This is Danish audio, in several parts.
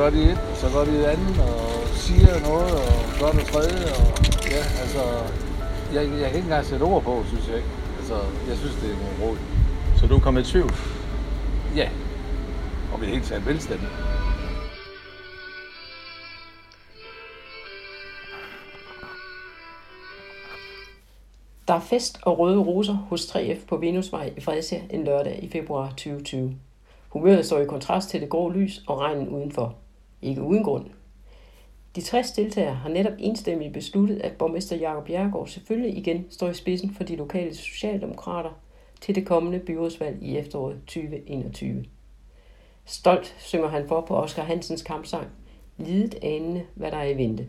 så går de og så går de et andet, og siger noget, og gør det tredje, og ja, altså, jeg, jeg kan ikke engang sætte ord på, synes jeg ikke. Altså, jeg synes, det er nogle råd. Så du er kommet i tvivl? Ja, og vi er helt taget velstændig. Der er fest og røde roser hos 3F på Venusvej i Fredericia en lørdag i februar 2020. Humøret står i kontrast til det grå lys og regnen udenfor. Ikke uden grund. De 60 deltagere har netop enstemmigt besluttet, at borgmester Jakob Bjergård selvfølgelig igen står i spidsen for de lokale socialdemokrater til det kommende byrådsvalg i efteråret 2021. Stolt synger han for på Oscar Hansens kampsang, lidet anende, hvad der er i vente.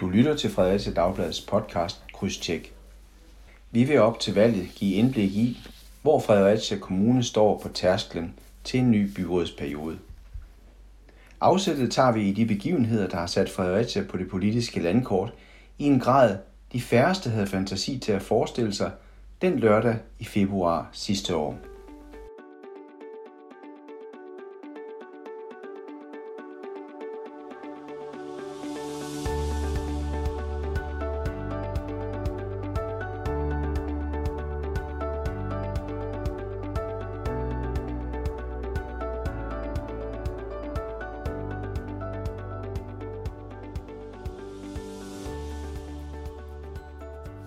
Du lytter til Fredericia Dagbladets podcast Krydstjek. Vi vil op til valget give indblik i, hvor Fredericia Kommune står på tærsklen til en ny byrådsperiode. Afsættet tager vi i de begivenheder, der har sat Fredericia på det politiske landkort, i en grad, de færreste havde fantasi til at forestille sig den lørdag i februar sidste år.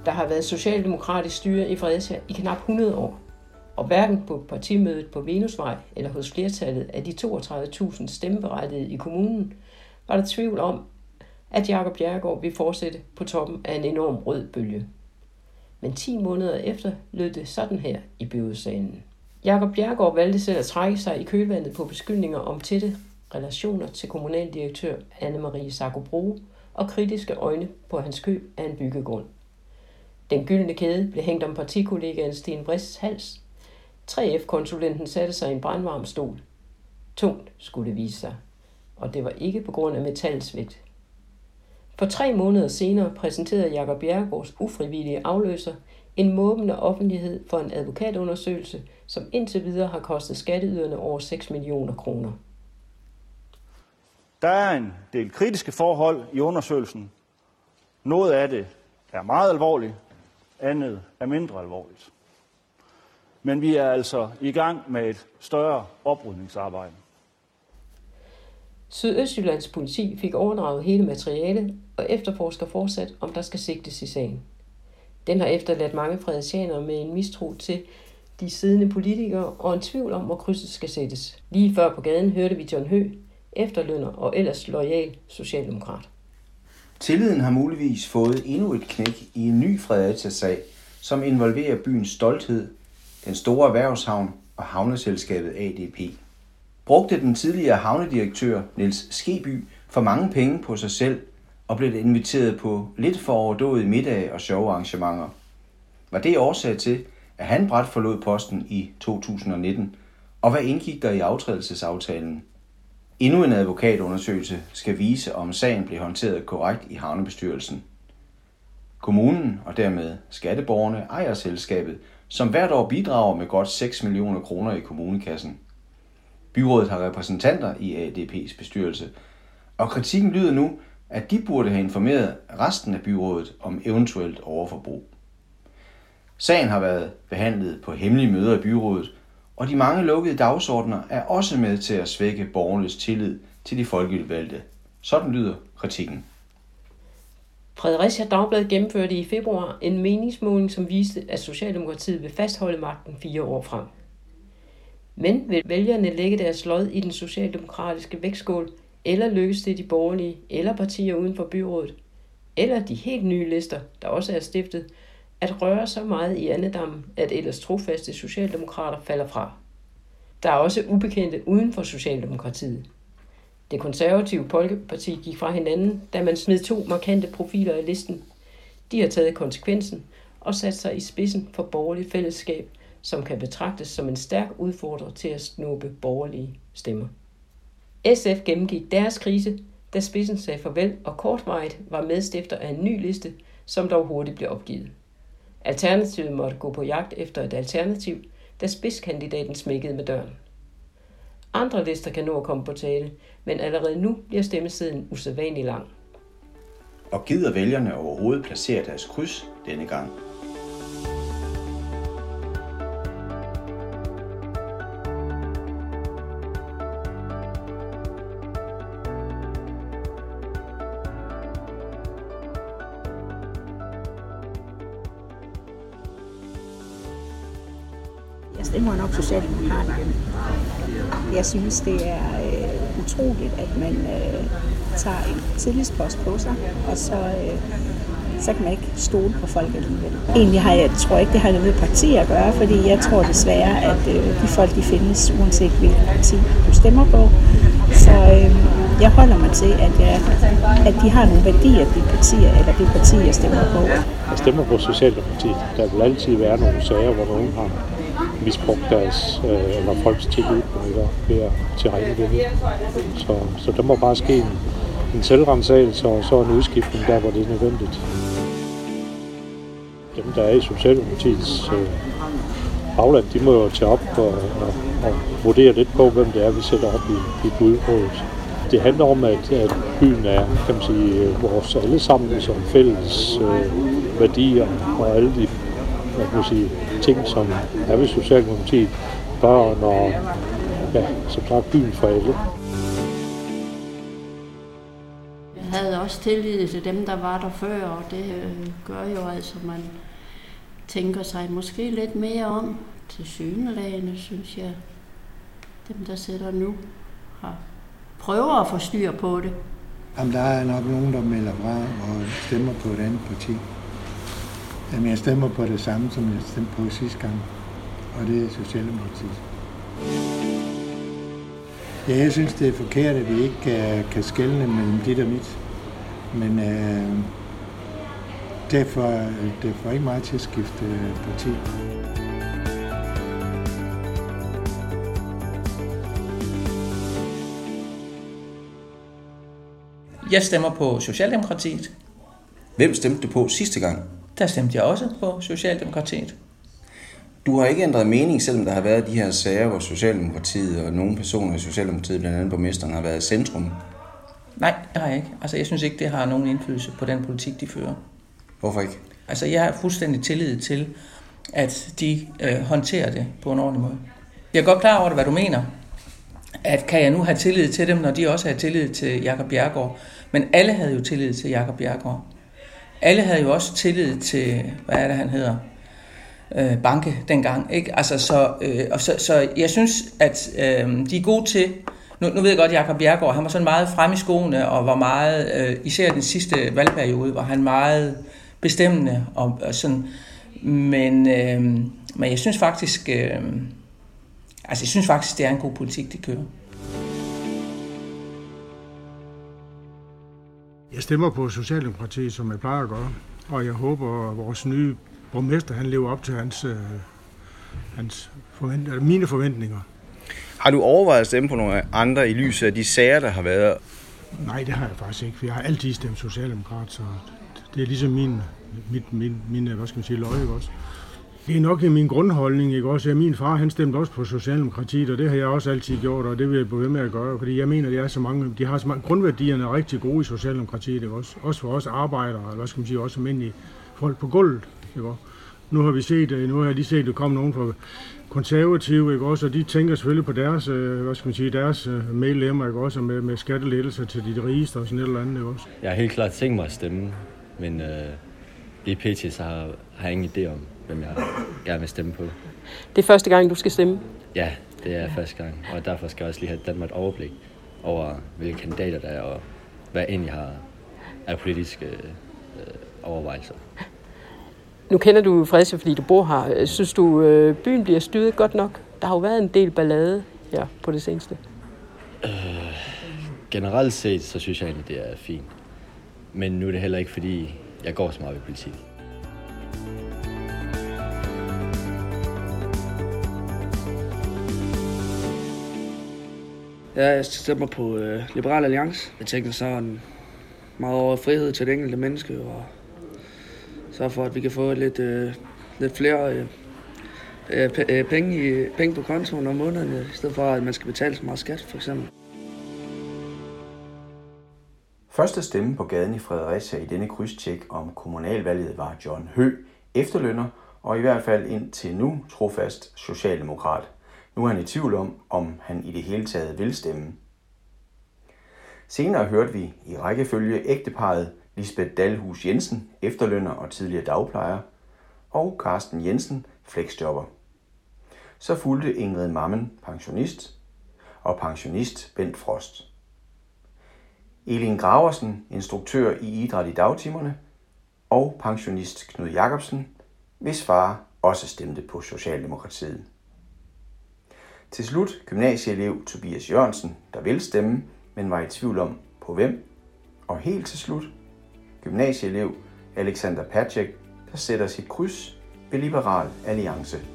Der har været socialdemokratisk styre i Fredericia i knap 100 år. Og hverken på partimødet på Venusvej eller hos flertallet af de 32.000 stemmeberettigede i kommunen, var der tvivl om, at Jakob Bjerregaard ville fortsætte på toppen af en enorm rød bølge. Men 10 måneder efter lød det sådan her i byrådssalen. Jakob Bjergård valgte selv at trække sig i kølvandet på beskyldninger om tætte relationer til kommunaldirektør Anne-Marie Sarko og kritiske øjne på hans køb af en byggegrund. Den gyldne kæde blev hængt om partikollegaen Sten Brists hals. 3F-konsulenten satte sig i en brandvarm stol. Tungt skulle det vise sig, og det var ikke på grund af metallets vægt. For tre måneder senere præsenterede Jakob Bjerregårds ufrivillige afløser en måbende offentlighed for en advokatundersøgelse, som indtil videre har kostet skatteyderne over 6 millioner kroner. Der er en del kritiske forhold i undersøgelsen. Noget af det er meget alvorligt, andet er mindre alvorligt. Men vi er altså i gang med et større oprydningsarbejde. Sydøstjyllands politi fik overdraget hele materialet og efterforsker fortsat, om der skal sigtes i sagen. Den har efterladt mange frederiциanere med en mistro til de siddende politikere og en tvivl om, hvor krydset skal sættes. Lige før på gaden hørte vi John Hø, efterlønner og ellers lojal socialdemokrat. Tilliden har muligvis fået endnu et knæk i en ny Fredericia-sag, som involverer byens stolthed, den store erhvervshavn og havneselskabet ADP. Brugte den tidligere havnedirektør Niels Skeby for mange penge på sig selv og blev inviteret på lidt for overdåede middage og sjove arrangementer. Var det årsag til, at han bræt forlod posten i 2019, og hvad indgik der i aftrædelsesaftalen? Endnu en advokatundersøgelse skal vise, om sagen blev håndteret korrekt i havnebestyrelsen. Kommunen og dermed skatteborgerne ejer selskabet, som hvert år bidrager med godt 6 millioner kroner i kommunekassen. Byrådet har repræsentanter i ADP's bestyrelse, og kritikken lyder nu, at de burde have informeret resten af byrådet om eventuelt overforbrug. Sagen har været behandlet på hemmelige møder i byrådet, og de mange lukkede dagsordner er også med til at svække borgernes tillid til de folkevalgte. Sådan lyder kritikken. Fredericia Dagblad gennemførte i februar en meningsmåling, som viste, at Socialdemokratiet vil fastholde magten fire år frem. Men vil vælgerne lægge deres lod i den socialdemokratiske vægtskål, eller lykkes det de borgerlige eller partier uden for byrådet, eller de helt nye lister, der også er stiftet, at røre så meget i andedammen, at ellers trofaste socialdemokrater falder fra. Der er også ubekendte uden for Socialdemokratiet. Det konservative Folkeparti gik fra hinanden, da man smed to markante profiler i listen. De har taget konsekvensen og sat sig i spidsen for borgerligt fællesskab, som kan betragtes som en stærk udfordrer til at snuppe borgerlige stemmer. SF gennemgik deres krise, da spidsen sagde farvel og kortvarigt var medstifter af en ny liste, som dog hurtigt blev opgivet. Alternativet måtte gå på jagt efter et alternativ, da spidskandidaten smækkede med døren. Andre lister kan nå at komme på tale, men allerede nu bliver stemmesiden usædvanlig lang. Og gider vælgerne overhovedet placere deres kryds denne gang? Socialdemokrat igen. Jeg synes, det er øh, utroligt, at man øh, tager en tillidspost på sig, og så, øh, så kan man ikke stole på folk alligevel. Egentlig har jeg, tror jeg ikke, det har noget med parti at gøre, fordi jeg tror desværre, at øh, de folk, de findes, uanset hvilket parti du stemmer på. Så øh, jeg holder mig til, at, jeg, at de har nogle værdier, de partier, eller det parti, jeg stemmer på. Jeg stemmer på Socialdemokratiet. Der vil altid være nogle sager, hvor nogen har misbrugt deres, øh, eller folks tillid eller ved at tilregne det. Så, så der må bare ske en, en selvrensagelse og så en udskiftning der, hvor det er nødvendigt. Dem, der er i Socialdemokratiets øh, bagland, de må jo tage op og, og, og vurdere lidt på, hvem det er, vi sætter op i, i budrådet. Det handler om, at, at byen er kan man sige, øh, vores allesammen som fælles øh, værdier og alle de hvad kan man sige, ting, som er ved Socialdemokratiet, børn og ja, som sagt byen for alle. Jeg havde også tillid til dem, der var der før, og det øh, gør jo altså, at man tænker sig måske lidt mere om til synelagene, synes jeg. Dem, der sætter nu, har prøver at få styr på det. Jamen, der er nok nogen, der melder fra og stemmer på et andet parti. Jamen, jeg stemmer på det samme, som jeg stemte på sidste gang, og det er Socialdemokratiet. Ja, jeg synes, det er forkert, at vi ikke kan, kan skelne mellem dit og mit. Men øh, derfor, det får ikke meget til at skifte parti. Jeg stemmer på Socialdemokratiet. Hvem stemte du på sidste gang? Der stemte jeg også på Socialdemokratiet. Du har ikke ændret mening, selvom der har været de her sager, hvor Socialdemokratiet og nogle personer i Socialdemokratiet, blandt andet borgmesteren, har været i centrum. Nej, det har jeg ikke. Altså, jeg synes ikke, det har nogen indflydelse på den politik, de fører. Hvorfor ikke? Altså, jeg har fuldstændig tillid til, at de øh, håndterer det på en ordentlig måde. Jeg er godt klar over det, hvad du mener. At kan jeg nu have tillid til dem, når de også har tillid til Jakob Bjergård? Men alle havde jo tillid til Jakob Bjergård. Alle havde jo også tillid til, hvad er det, han hedder? Øh, banke dengang. Ikke? Altså, så, øh, og så, så jeg synes, at øh, de er gode til nu, nu ved jeg godt, at Jacob Bjergård, han var sådan meget frem i skoene, og var meget, øh, især den sidste valgperiode, var han meget bestemmende. Og, og sådan. Men, øh, men jeg synes faktisk, øh, altså jeg synes faktisk, det er en god politik, de kører. Jeg stemmer på Socialdemokratiet, som jeg plejer at gøre, og jeg håber, at vores nye borgmester han lever op til hans, øh, hans forvent, eller mine forventninger. Har du overvejet at stemme på nogle andre i lyset af de sager, der har været? Nej, det har jeg faktisk ikke, for jeg har altid stemt socialdemokrat, så det er ligesom min, mit, min, min hvad skal man sige, løg også. Det er nok min grundholdning, ikke også? Ja, min far, han stemte også på Socialdemokratiet, og det har jeg også altid gjort, og det vil jeg blive ved med at gøre, fordi jeg mener, det er så mange, de har så mange, grundværdierne er rigtig gode i Socialdemokratiet, ikke også? Også for os arbejdere, eller hvad skal man sige, også almindelige folk på gulvet, ikke også? Nu har vi set, øh, nu har jeg lige set, at der kom nogen fra konservative, ikke også, og de tænker selvfølgelig på deres, øh, hvad skal man sige, deres øh, medlemmer, ikke også, med, med skattelettelser til de rigeste og sådan et eller andet, ikke også. Jeg har helt klart tænkt mig at stemme, men øh, lige pt. så har, har jeg ingen idé om, hvem jeg gerne vil stemme på. Det er første gang, du skal stemme? Ja, det er første gang, og derfor skal jeg også lige have Danmark et overblik over, hvilke kandidater der er, og hvad jeg egentlig har af politiske øh, overvejelser. Nu kender du Fredericia, fordi du bor her. Synes du, øh, byen bliver styret godt nok? Der har jo været en del ballade her på det seneste. Øh, generelt set, så synes jeg egentlig, det er fint. Men nu er det heller ikke, fordi jeg går så meget ved politik. Jeg stemmer på øh, Liberal Alliance. Jeg tænker sådan meget over frihed til det enkelte menneske, og så for, at vi kan få lidt, øh, lidt flere øh, øh, øh, penge, i, penge på kontoen om måneden, i stedet for at man skal betale så meget skat, for eksempel. Første stemme på gaden i Fredericia i denne krydstjek om kommunalvalget var John Hø, efterlønner og i hvert fald indtil nu trofast socialdemokrat. Nu er han i tvivl om, om han i det hele taget vil stemme. Senere hørte vi i rækkefølge ægteparet Lisbeth Dalhus Jensen, efterlønner og tidligere dagplejer, og Carsten Jensen, flexjobber. Så fulgte Ingrid Mammen, pensionist, og pensionist Bent Frost. Elin Graversen, instruktør i idræt i dagtimerne, og pensionist Knud Jacobsen, hvis far også stemte på Socialdemokratiet. Til slut gymnasieelev Tobias Jørgensen, der vil stemme, men var i tvivl om på hvem. Og helt til slut gymnasieelev Alexander Pacek, der sætter sit kryds ved Liberal Alliance.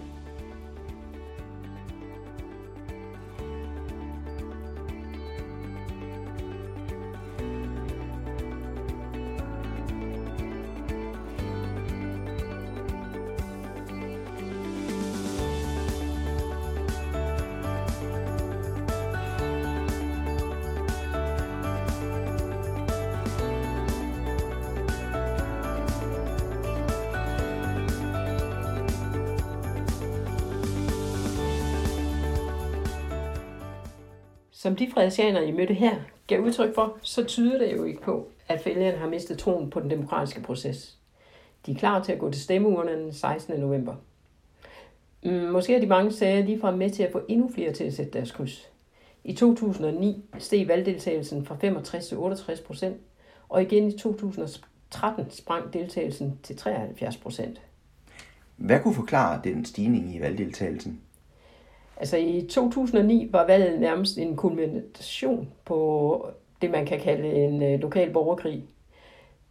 Som de fredesianere, I mødte her, gav udtryk for, så tyder det jo ikke på, at vælgerne har mistet troen på den demokratiske proces. De er klar til at gå til stemmeurnerne den 16. november. Mm, måske er de mange sager ligefrem med til at få endnu flere til at sætte deres kryds. I 2009 steg valgdeltagelsen fra 65 til 68 procent, og igen i 2013 sprang deltagelsen til 73 procent. Hvad kunne forklare den stigning i valgdeltagelsen? Altså i 2009 var valget nærmest en kulmination på det, man kan kalde en øh, lokal borgerkrig.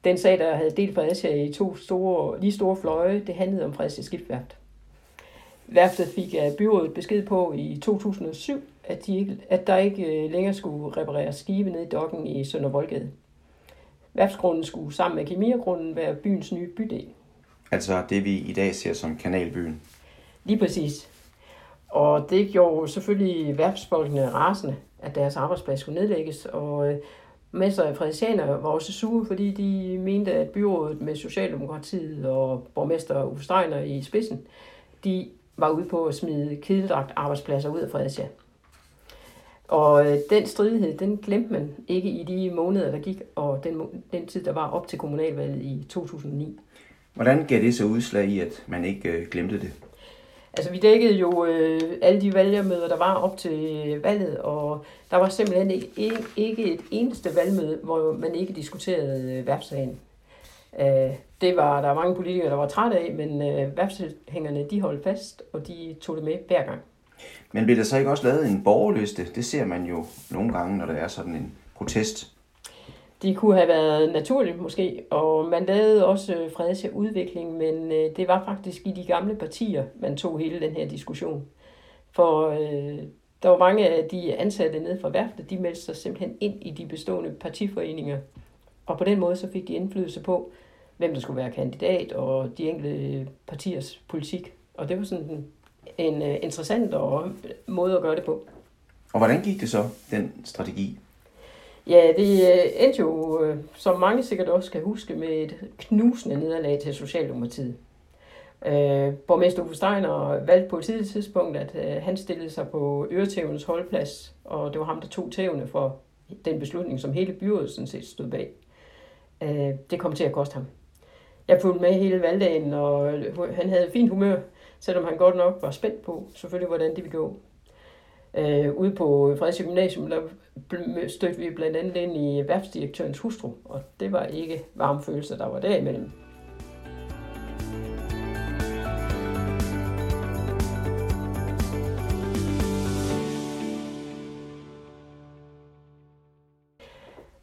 Den sag, der havde delt Fredericia i to store, lige store fløje, det handlede om Fredericia Skibsværft. Værftet fik af byrådet besked på i 2007, at, de ikke, at der ikke øh, længere skulle reparere skibe ned i dokken i Sønder Voldgade. Værftsgrunden skulle sammen med Kemiagrunden være byens nye bydel. Altså det, vi i dag ser som kanalbyen. Lige præcis. Og det gjorde selvfølgelig værtsfolkene rasende, at deres arbejdsplads skulle nedlægges, og øh, masser af fredesianer var også sure, fordi de mente, at byrådet med Socialdemokratiet og borgmester Uffe Steiner i spidsen, de var ude på at smide kedeldragt arbejdspladser ud af Fredericia. Og øh, den stridighed, den glemte man ikke i de måneder, der gik, og den, den tid, der var op til kommunalvalget i 2009. Hvordan gav det så udslag i, at man ikke øh, glemte det? Altså, vi dækkede jo øh, alle de valgmøder, der var op til øh, valget, og der var simpelthen ikke, ikke, et eneste valgmøde, hvor man ikke diskuterede øh, værfsagen. Øh, det var der var mange politikere, der var trætte af, men øh, værfshængerne, de holdt fast, og de tog det med hver gang. Men blev der så ikke også lavet en borgerliste? Det ser man jo nogle gange, når der er sådan en protest. De kunne have været naturligt måske, og man lavede også øh, udvikling, men øh, det var faktisk i de gamle partier, man tog hele den her diskussion. For øh, der var mange af de ansatte nede fra værftet, de meldte sig simpelthen ind i de bestående partiforeninger. Og på den måde så fik de indflydelse på, hvem der skulle være kandidat og de enkelte partiers politik. Og det var sådan en, en interessant og måde at gøre det på. Og hvordan gik det så, den strategi? Ja, det øh, endte jo, øh, som mange sikkert også kan huske, med et knusende nederlag til Socialdemokratiet. Øh, borgmester Uffe Steiner valgte på et tidligt tidspunkt, at øh, han stillede sig på øretævens holdplads, og det var ham, der tog tævne for den beslutning, som hele byrådet sådan set stod bag. Øh, det kom til at koste ham. Jeg fulgte med hele valgdagen, og øh, han havde fint humør, selvom han godt nok var spændt på, selvfølgelig, hvordan det ville gå. Øh, ude på Fredericia Gymnasium, der stødte vi blandt andet ind i værtsdirektørens hustru, og det var ikke varme følelser, der var derimellem.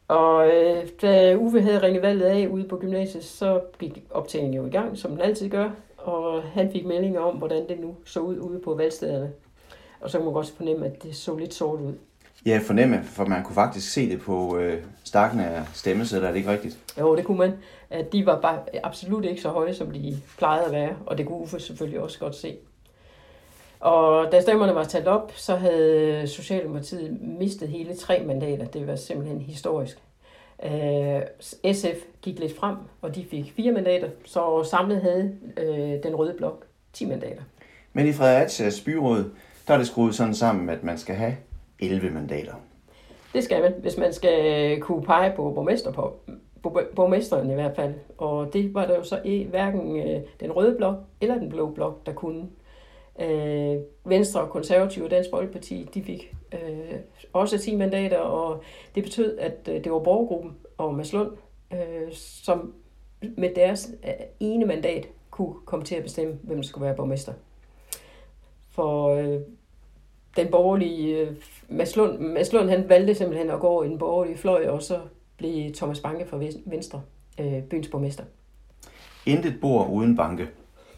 Og øh, da Uwe havde ringet valget af ude på gymnasiet, så gik optagningen jo i gang, som den altid gør. Og han fik meldinger om, hvordan det nu så ud ude på valgstederne. Og så kan man godt fornemme, at det så lidt sort ud. Ja, fornemme, for man kunne faktisk se det på øh, stakken af stemmesedler, er det ikke rigtigt? Jo, det kunne man. At de var bare absolut ikke så høje, som de plejede at være. Og det kunne Uffe selvfølgelig også godt se. Og da stemmerne var talt op, så havde Socialdemokratiet mistet hele tre mandater. Det var simpelthen historisk. Øh, SF gik lidt frem, og de fik fire mandater, så samlet havde øh, den røde blok 10 mandater. Men i Frederiциas byråd, der er det skruet sådan sammen, at man skal have 11 mandater. Det skal man, hvis man skal kunne pege på borgmester på, borgmesteren i hvert fald. Og det var der jo så i hverken øh, den røde blok eller den blå blok, der kunne. Øh, Venstre og Konservative og Dansk Folkeparti, de fik øh, også 10 mandater, og det betød, at øh, det var borgergruppen og Mads Lund, øh, som med deres øh, ene mandat kunne komme til at bestemme, hvem der skulle være borgmester. For øh, den borgerlige, øh, Mads, Lund, Mads Lund han valgte simpelthen at gå i den borgerlige fløj, og så blev Thomas Banke fra Venstre øh, byens borgmester. Intet bor uden banke.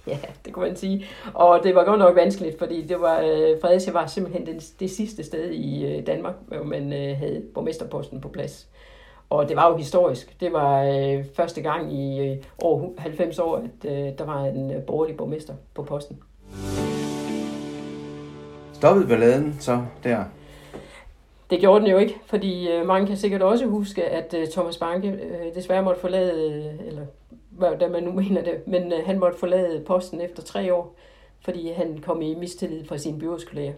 Ja, det kunne man sige. Og det var godt nok vanskeligt, fordi det var, øh, Fredericia var simpelthen det, det sidste sted i øh, Danmark, hvor man øh, havde borgmesterposten på plads. Og det var jo historisk. Det var øh, første gang i øh, over 90 år, at øh, der var en øh, borgerlig borgmester på posten. Stoppede balladen så der? Det gjorde den jo ikke, fordi øh, mange kan sikkert også huske, at øh, Thomas Banke øh, desværre måtte forlade, øh, eller hvad man nu mener det, men øh, han måtte forlade posten efter tre år, fordi han kom i mistillid fra sine byrådskolleger.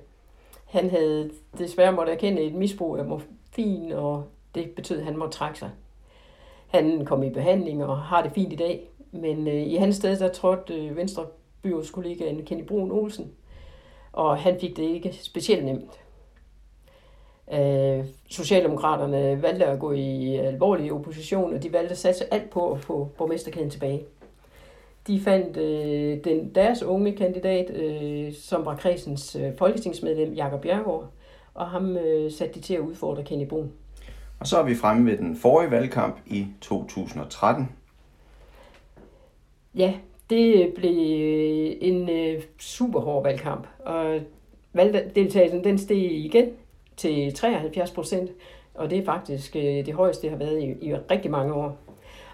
Han havde desværre måtte erkende et misbrug af morfin, og det betød, at han måtte trække sig. Han kom i behandling og har det fint i dag, men øh, i hans sted der trådte øh, Venstre byrådskollegaen Kenny Brun Olsen, og han fik det ikke specielt nemt. Øh, Socialdemokraterne valgte at gå i alvorlig opposition, og de valgte at satse alt på at få borgmesterkæden tilbage. De fandt øh, den, deres unge kandidat, øh, som var kredsens øh, folketingsmedlem, Jakob Bjergård, og ham øh, satte de til at udfordre Kenny Brun. Og så er vi fremme ved den forrige valgkamp i 2013. Ja, det øh, blev øh, en øh, super hård valgkamp, og valgdeltagelsen den steg igen til 73 procent, og det er faktisk øh, det højeste, det har været i, i rigtig mange år.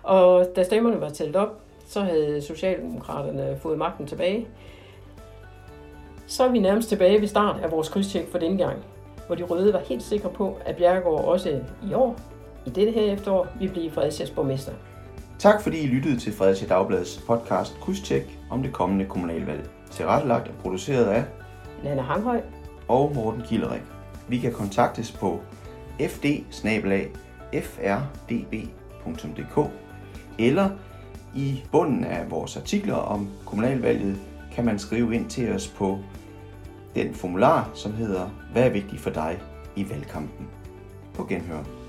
Og da stemmerne var talt op, så havde Socialdemokraterne fået magten tilbage. Så er vi nærmest tilbage ved start af vores krydstjek for denne gang, hvor de røde var helt sikre på, at Bjergård også i år, i dette her efterår, vil blive Frederiциas borgmester. Tak fordi I lyttede til Fredericia Dagbladets podcast Krydstjek om det kommende kommunalvalg. Tilrettelagt og produceret af Nana Hanghøj og Morten Kilderik. Vi kan kontaktes på fd frdb.dk eller i bunden af vores artikler om kommunalvalget kan man skrive ind til os på den formular, som hedder Hvad er vigtigt for dig i valgkampen? På genhør.